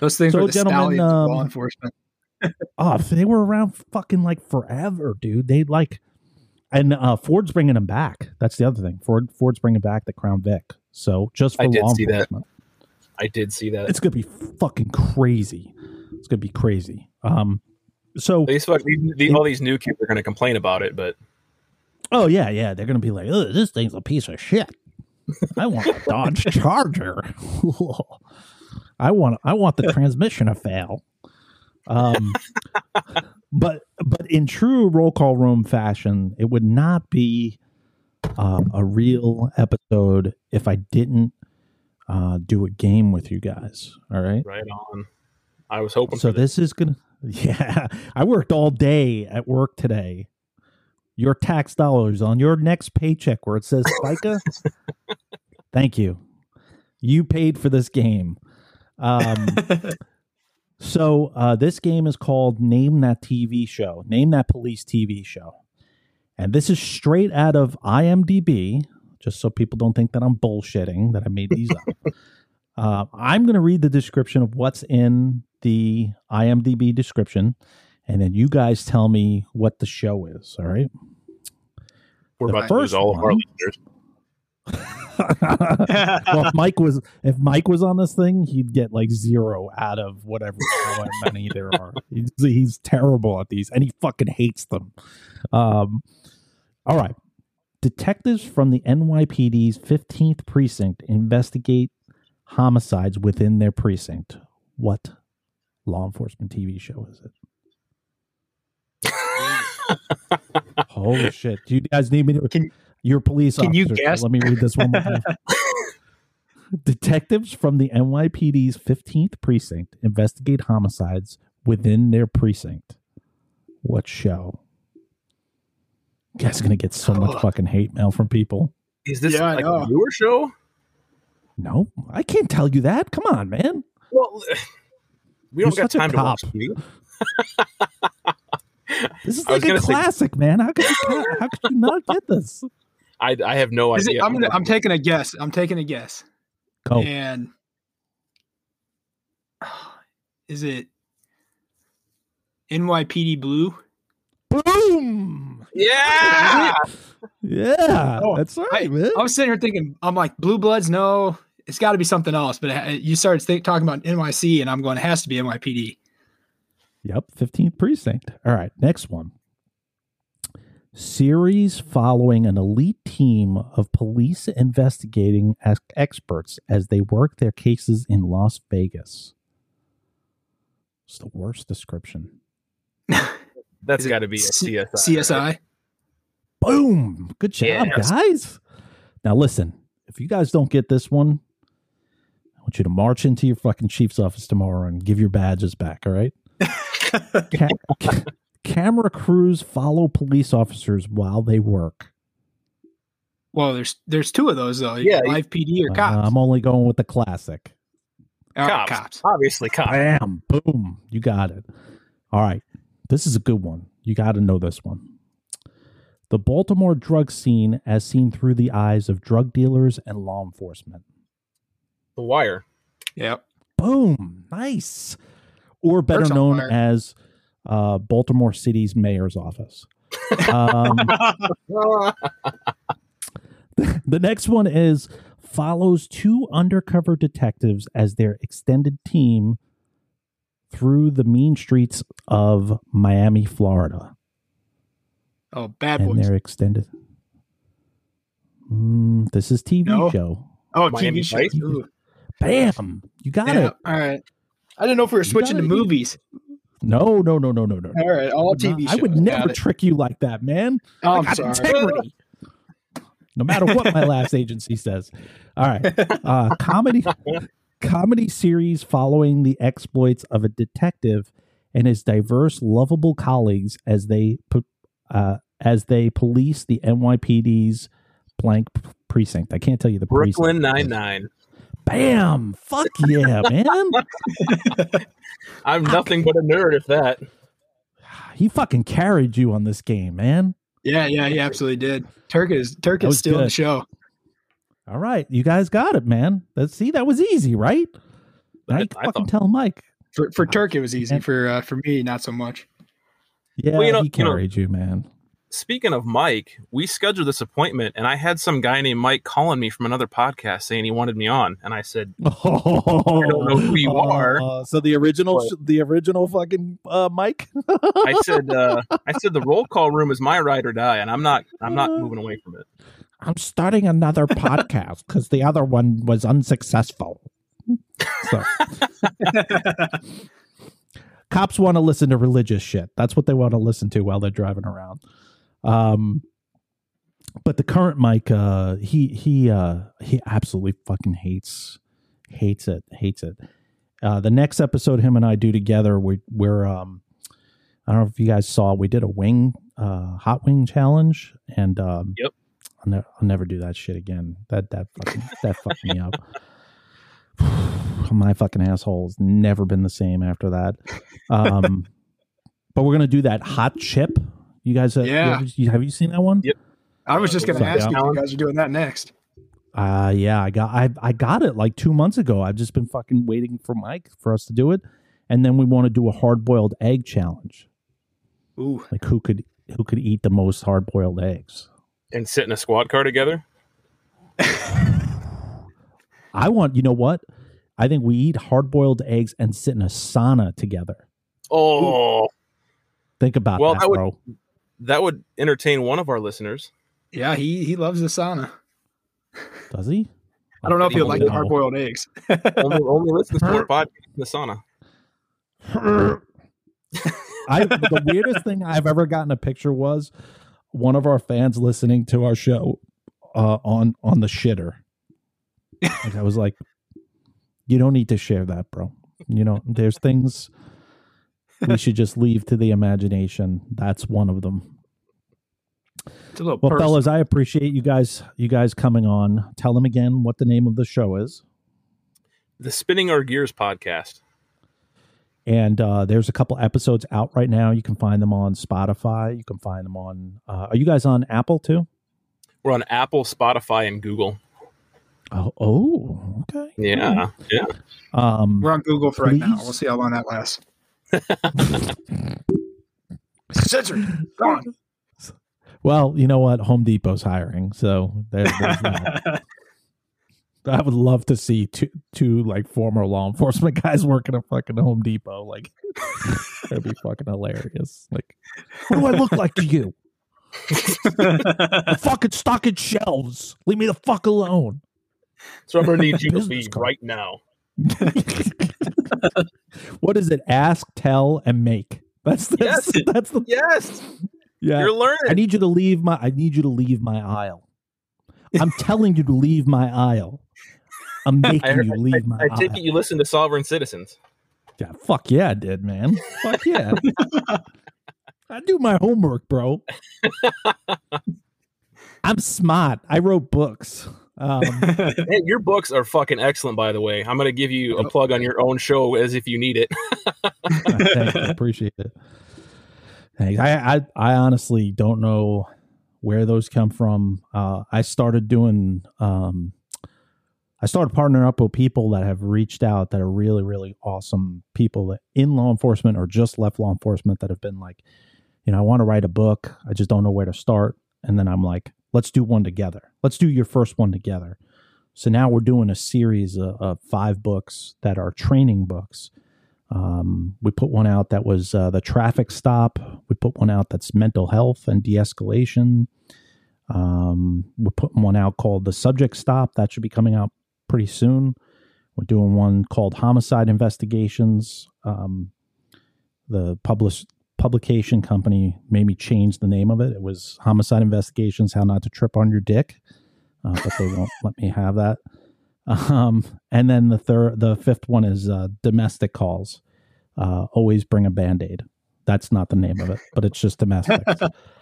Those things So, were the stallions um, law enforcement. <laughs> Oh, they were around fucking like forever, dude. They like, and uh, Ford's bringing them back. That's the other thing. Ford Ford's bringing back the Crown Vic. So just for I did law see that. enforcement, I did see that. it's gonna be fucking crazy. It's gonna be crazy. Um, so These, fuck- these, these, all these new kids are going to complain about it, but oh yeah, yeah, they're gonna be like, oh, this thing's a piece of shit. I want a Dodge <laughs> Charger. <laughs> I want I want the <laughs> transmission to fail. Um, but but in true roll call room fashion, it would not be um, a real episode if I didn't uh, do a game with you guys. All right. right on. I was hoping So this. this is gonna. Yeah, I worked all day at work today. Your tax dollars on your next paycheck where it says <laughs> FICA. thank you. You paid for this game. Um, <laughs> so uh, this game is called Name That TV Show. Name That Police TV Show. And this is straight out of IMDb, just so people don't think that I'm bullshitting, that I made these up. <laughs> Uh, I'm going to read the description of what's in the IMDb description, and then you guys tell me what the show is. All right. We're the about to lose first all of our one- listeners. <laughs> well, if Mike was if Mike was on this thing, he'd get like zero out of whatever how many there are. <laughs> He's, he's terrible at these, and he fucking hates them. Um, all right, detectives from the NYPD's 15th precinct investigate homicides within their precinct. What law enforcement TV show is it? <laughs> Holy shit! Do you guys need me to? Can- your police can you officers, so guess? Let me read this one more time. <laughs> Detectives from the NYPD's 15th precinct investigate homicides within their precinct. What show? You guys are gonna get so much fucking hate mail from people. Is this Yeah, like know. a newer show? No, I can't tell you that. Come on, man. Well, <laughs> we don't You're got time to cop. watch you. This is like a gonna say- classic, man. How could you how could you not get this? <laughs> I, I have no Is it, idea. I'm gonna, I'm taking a guess. I'm taking a guess. Go. And <sighs> is it NYPD Blue? Boom. yeah. Yeah, Oh, that's right, I- man. I was sitting here thinking, I'm like, Blue Bloods? No, it's got to be something else. But you started think, talking about NYC, and I'm going, it has to be NYPD. Yep, 15th precinct. All right, next one. Series following an elite team of police investigating as experts as they work their cases in Las Vegas. It's the worst description. <laughs> That's got to be a C- CSI. CSI. Boom! Good job, Yes. guys. Now listen, if you guys don't get this one, I want you to march into your fucking chief's office tomorrow and give your badges back. All right. Ca- ca- camera crews follow police officers while they work. Well, there's there's two of those though. Yeah, live PD or Uh, cops. I'm only going with the classic. All right, Cops. cops. Obviously, cops. Bam! Boom! You got it. All right. This is a good one. You got to know this one. The Baltimore drug scene as seen through the eyes of drug dealers and law enforcement. The Wire. Yep. Boom. Nice. Or better Works on known as uh, Baltimore City's mayor's office. Um, <laughs> the next one is follows two undercover detectives as their extended team through the mean streets of Miami, Florida. Oh, bad and boys. they're extended. Mm, this is TV No. show. Oh, Miami TV show. Bam! You got Yeah. it. All right. I didn't know if we were switching to gotta- movies. No, no, no, no, no, no. All right, all TV I would never trick you like that, man. Oh, I I'm got sorry. integrity. no matter what my last agency says. All right. Uh, comedy comedy series following the exploits of a detective and his diverse, lovable colleagues as they po- uh, as they police the NYPD's blank precinct. I can't tell you the Brooklyn precinct. Nine Nine. Bam! Fuck yeah, man. <laughs> I'm nothing but a nerd if that. he fucking carried you on this game, man. Yeah, yeah, he absolutely did. Turk is Turk That is was still in the show. All right, you guys got it, man. Let's see. That was easy, right? Now I- you I fucking thought- tell Mike. For for Turk, it was easy. For uh, for me, not so much. Yeah, Well, you know- he you know- carried you, man. Speaking of Mike, we scheduled this appointment, and I had some guy named Mike calling me from another podcast saying he wanted me on, and I said, Oh, <laughs> I don't know who you are. Uh, so the original, the original fucking uh, Mike. <laughs> I said, uh, I said the roll call room is my ride or die, and I'm not, I'm not moving away from it. I'm starting another podcast because the other one was unsuccessful. So, <laughs> cops want to listen to religious shit. That's what they want to listen to while they're driving around. Um, but the current Mike, uh, he he uh, he absolutely fucking hates hates it hates it. Uh, the next episode him and I do together, we we're um, I don't know if you guys saw, we did a wing uh, hot wing challenge, and um, Yep. I'll, ne- I'll never do that shit again. That that fucking that fucked me up. <sighs> My fucking asshole's never been the same after that. Um, but we're gonna do that hot chip. You guys, uh, Yeah. ever- you- have you seen that one? Yep. I was just going to Yeah. ask you if you guys are doing that next. Uh yeah, I got I I got it like two months ago. I've just been fucking waiting for Mike for us to do it, and then we want to do a hard boiled egg challenge. Ooh, Like who could who could eat the most hard boiled eggs? And sit in a squad car together. I want you know what? I think we eat hard boiled eggs and sit in a sauna together. Oh, Think about Well, that, that would- bro. That would entertain one of our listeners. yeah, he he loves the sauna. Does he? I don't know if he'll like the hard boiled eggs. Only, <laughs> only listens to our podcast in the sauna. I the weirdest thing I've ever gotten a picture was one of our fans listening to our show uh, on on the shitter. Like I was like, you don't need to share that, bro. You know, there's things we should just leave to the imagination. That's one of them. It's a little Well, personal. fellas, I appreciate you guys you guys coming on. Tell them again what the name of the show is. The Spinning Our Gears podcast. And uh, there's a couple episodes out right now. You can find them on Spotify. You can find them on. Uh, are you guys on Apple too? We're on Apple, Spotify, and Google. Oh, oh, okay. Yeah, yeah. Um, We're on Google for right now. We'll see how long that lasts. Censored. Gone. well, you know what? Home Depot's hiring, so there, there's that. <laughs> I would love to see two two like former law enforcement guys working at fucking Home Depot. Like <laughs> that'd be fucking hilarious. Like, what do I look like to you? <laughs> Fucking stocking shelves. Leave me the fuck alone. So I'm gonna need you to Business be right now. <laughs> what is it? Ask, tell, and make. That's the, Yes. <laughs> that's the Yes, yeah. you're learning. I need you to leave my. I need you to leave my aisle. I'm telling you to leave my aisle. I'm <laughs> making heard, you leave my I, I take it you listen to Sovereign Citizens. Yeah, fuck yeah, I did, man. Fuck yeah. I do my homework, bro. I'm smart. I wrote books. Um, <laughs> Hey, your books are fucking excellent, by the way. I'm gonna give you a plug on your own show as if you need it. <laughs> thanks, I appreciate it. Thanks. I, I I honestly don't know where those come from. Uh, I started doing. Um, I started partnering up with people that have reached out that are really really awesome people that in law enforcement or just left law enforcement that have been like, you know, I want to write a book. I just don't know where to start. And then I'm like, let's do one together. Let's do your first one together. So now we're doing a series of, of five books that are training books. Um, we put one out that was uh, the traffic stop. We put one out that's mental health and de escalation. Um, we're putting one out called the subject stop. That should be coming out pretty soon. We're doing one called homicide investigations. Um, the published publication company made me change the name of it. It was homicide investigations: how not to trip on your dick, uh, but they won't let me have that. Um, and then the third, the fifth one is uh, domestic calls. Uh, always bring a band aid. That's not the name of it, but it's just domestic.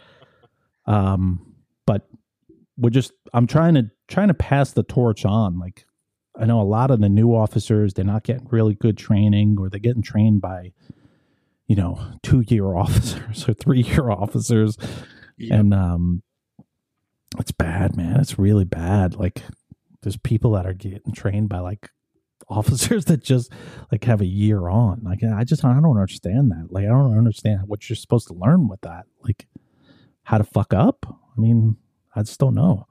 <laughs> um, but we're just I'm trying to trying to pass the torch on. Like I know a lot of the new officers, they're not getting really good training or they're getting trained by, you know, two year <laughs> officers or three year officers. Yep. And um it's bad, man. It's really bad. Like there's people that are getting trained by like <laughs> officers that just like have a year on. Like I just I don't understand that. Like I don't understand what you're supposed to learn with that. Like how to fuck up. I mean, I just don't know.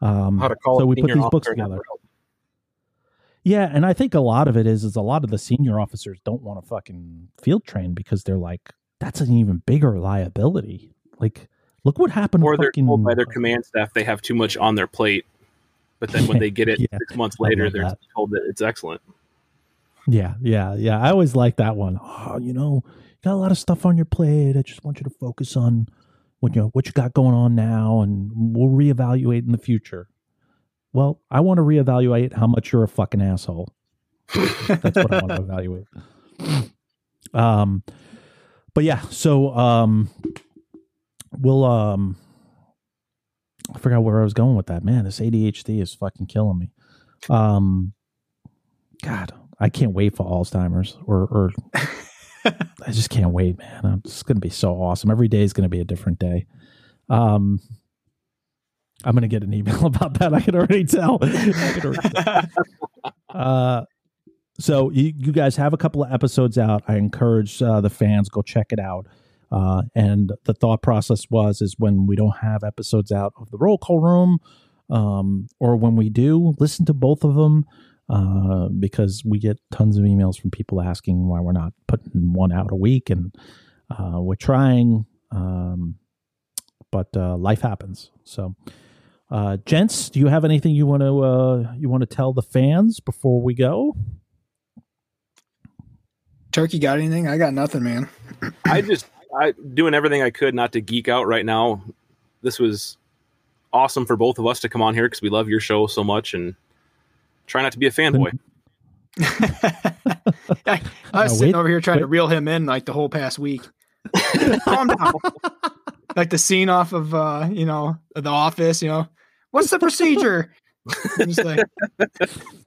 Um, How to call so we put these books together. Yeah, and I think a lot of it is is a lot of the senior officers don't want to fucking field train because they're like that's an even bigger liability. Like, look what happened. Or they're fucking, told by their command staff they have too much on their plate, but then when <laughs> they get it Yeah, six months later, they're that. told that it's excellent. Yeah, yeah, yeah. I always like that one. Oh, you know, you got a lot of stuff on your plate. I just want you to focus on what you know, what you got going on now, and we'll reevaluate in the future. Well, I want to reevaluate how much you're a fucking asshole. That's what I want to <laughs> evaluate. Um, but yeah, so um, we'll um, I forgot where I was going with that. Man, this ADHD is fucking killing me. Um, God, I can't wait for Alzheimer's or or <laughs> I just can't wait, man. It's going to be so awesome. Every day is going to be a different day. Um, I'm going to get an email <laughs> about that. I can already tell. <laughs> Can already tell. uh, so you, you guys have a couple of episodes out. I encourage uh, the fans go check it out. Uh, and the thought process was is when we don't have episodes out of the roll call room, um, or when we do, listen to both of them uh, because we get tons of emails from people asking why we're not putting one out a week, and uh, we're trying, um, but uh, life happens. So, uh, gents, do you have anything you want to uh, you want to tell the fans before we go? Turkey got anything? I got nothing, man. I just I doing everything I could not to geek out right now. This was awesome for both of us to come on here because we love your show so much and try not to be a fanboy. <laughs> I, I was No, sitting wait- over here trying to reel him in like the whole past week. <laughs> Calm down. like the scene off of uh, you know, the office, you know. What's the procedure? <laughs> Like,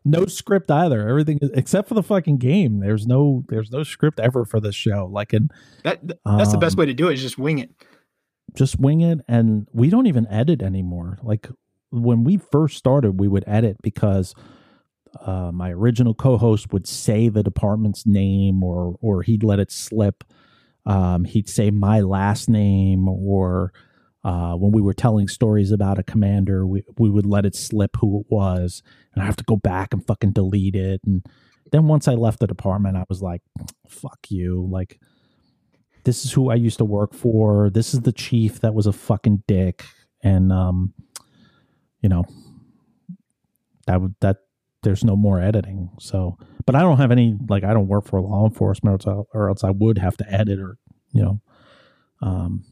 no script either. Everything except for the fucking game. There's no there's no script ever for this show. Like and that, that's the best Um, way to do it, is just wing it. just wing it and we don't even edit anymore. Like when we first started, we would edit because uh, my original co-host would say the department's name or or he'd let it slip. Um, he'd say my last name or uh, when we were telling stories about a commander, we, we would let it slip who it was, and I have to go back and fucking delete it. And then once I left the department, I was like, "Fuck you!" Like, this is who I used to work for. This is the chief that was a fucking dick, and um, you know, that would that there's no more editing. So, but I don't have any like I don't work for law enforcement, or else, I, or else I would have to edit or you know, um,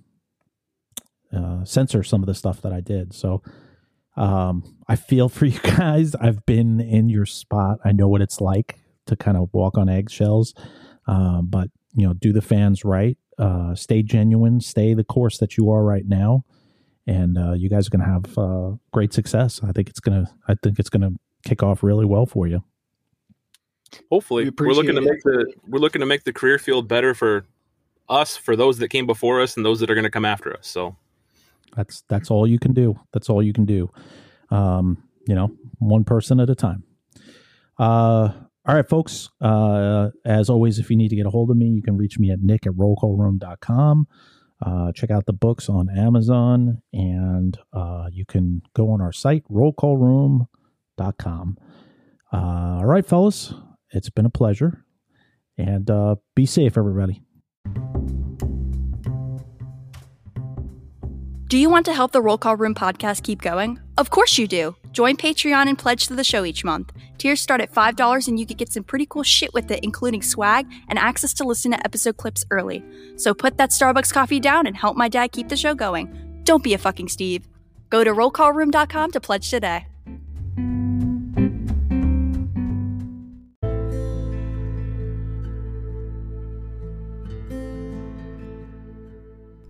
uh, censor some of the stuff that I did. So, um, I feel for <laughs> you guys. I've been in your spot. I know what it's like to kind of walk on eggshells. Um, but you know, do the fans right. Uh, stay genuine. Stay the course that you are right now, and uh, you guys are going to have uh, great success. I think it's gonna. I think it's gonna kick off really well for you. Hopefully, We we're looking to make the we're looking to make the career field better for us, for those that came before us, and those that are going to come after us. So That's that's all you can do. That's all you can do. Um, you know, one person at a time. Uh, all right, folks. Uh, as always, if you need to get a hold of me, you can reach me at nick at rollcallroom.com. Uh, check out the books on Amazon, and uh, you can go on our site, rollcallroom.com. Uh, all right, fellas. It's been a pleasure. And uh, be safe, everybody. Do you want to help the Roll Call Room podcast keep going? Of course you do. Join Patreon and pledge to the show each month. Tiers start at $5 and you can get some pretty cool shit with it, including swag and access to listen to episode clips early. So put that Starbucks coffee down and help my dad keep the show going. Don't be a fucking Steve. Go to rollcallroom.com to pledge today.